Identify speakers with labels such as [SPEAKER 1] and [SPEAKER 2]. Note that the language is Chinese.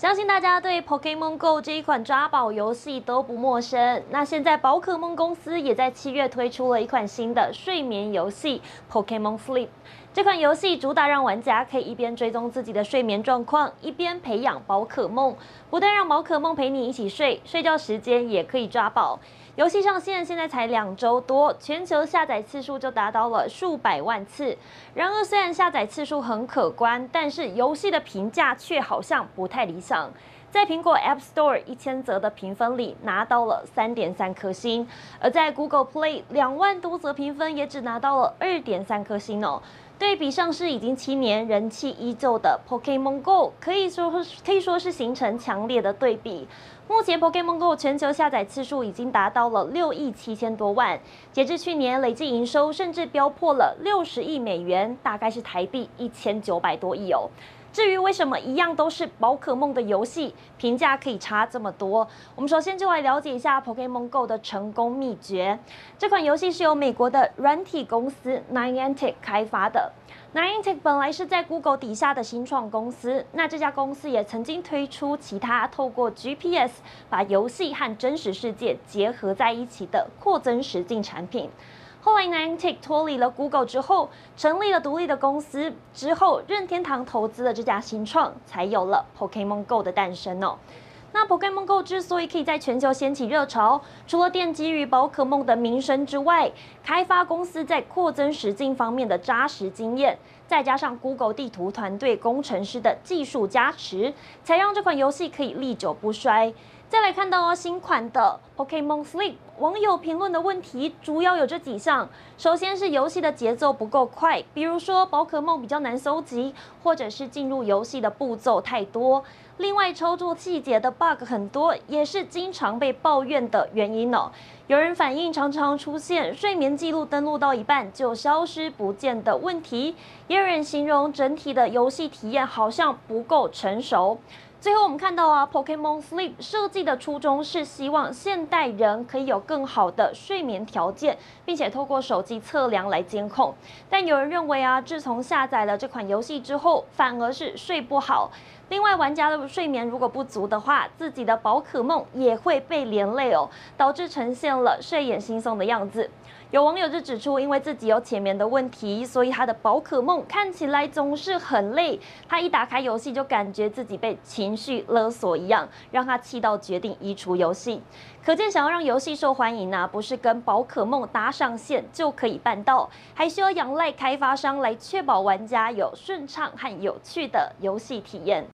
[SPEAKER 1] 相信大家对 Pokémon Go 这一款抓宝游戏都不陌生。那现在宝可梦公司也在七月推出了一款新的睡眠游戏 Pokémon Sleep。这款游戏主打让玩家可以一边追踪自己的睡眠状况，一边培养宝可梦。不但让宝可梦陪你一起睡，睡觉时间也可以抓宝。游戏上线现在才两周多，全球下载次数就达到了数百万次。然而，虽然下载次数很可观，但是游戏的评价却好像不太理想。在苹果 App Store 一千则的评分里，拿到了三点三颗星；而在 Google Play 两万多则评分，也只拿到了二点三颗星哦。对比上市已经七年、人气依旧的 Pokemon Go，可以说可以说是形成强烈的对比。目前 Pokemon Go 全球下载次数已经达到了六亿七千多万，截至去年累计营收甚至飙破了六十亿美元，大概是台币一千九百多亿哦。至于为什么一样都是宝可梦的游戏，评价可以差这么多？我们首先就来了解一下 Pokémon Go 的成功秘诀。这款游戏是由美国的软体公司 Niantic 开发的。Niantic 本来是在 Google 底下的新创公司，那这家公司也曾经推出其他透过 GPS 把游戏和真实世界结合在一起的扩增实境产品。后来，Niantic 脱离了 Google 之后，成立了独立的公司。之后，任天堂投资了这家新创，才有了 Pokémon Go 的诞生哦。那 Pokémon Go 之所以可以在全球掀起热潮，除了奠基于宝可梦的名声之外，开发公司在扩增实境方面的扎实经验，再加上 Google 地图团队工程师的技术加持，才让这款游戏可以历久不衰。再来看到哦新款的 Pokémon Sleep，网友评论的问题主要有这几项：首先是游戏的节奏不够快，比如说宝可梦比较难搜集，或者是进入游戏的步骤太多；另外操作细节的 bug 很多，也是经常被抱怨的原因哦。有人反映常常出现睡眠记录登录到一半就消失不见的问题，也有人形容整体的游戏体验好像不够成熟。最后，我们看到啊，Pokemon Sleep 设计的初衷是希望现代人可以有更好的睡眠条件，并且透过手机测量来监控。但有人认为啊，自从下载了这款游戏之后，反而是睡不好。另外，玩家的睡眠如果不足的话，自己的宝可梦也会被连累哦，导致呈现了睡眼惺忪的样子。有网友就指出，因为自己有浅眠的问题，所以他的宝可梦看起来总是很累。他一打开游戏就感觉自己被情绪勒索一样，让他气到决定移除游戏。可见，想要让游戏受欢迎呢、不是跟宝可梦搭上线就可以办到，还需要仰赖开发商来确保玩家有顺畅和有趣的游戏体验。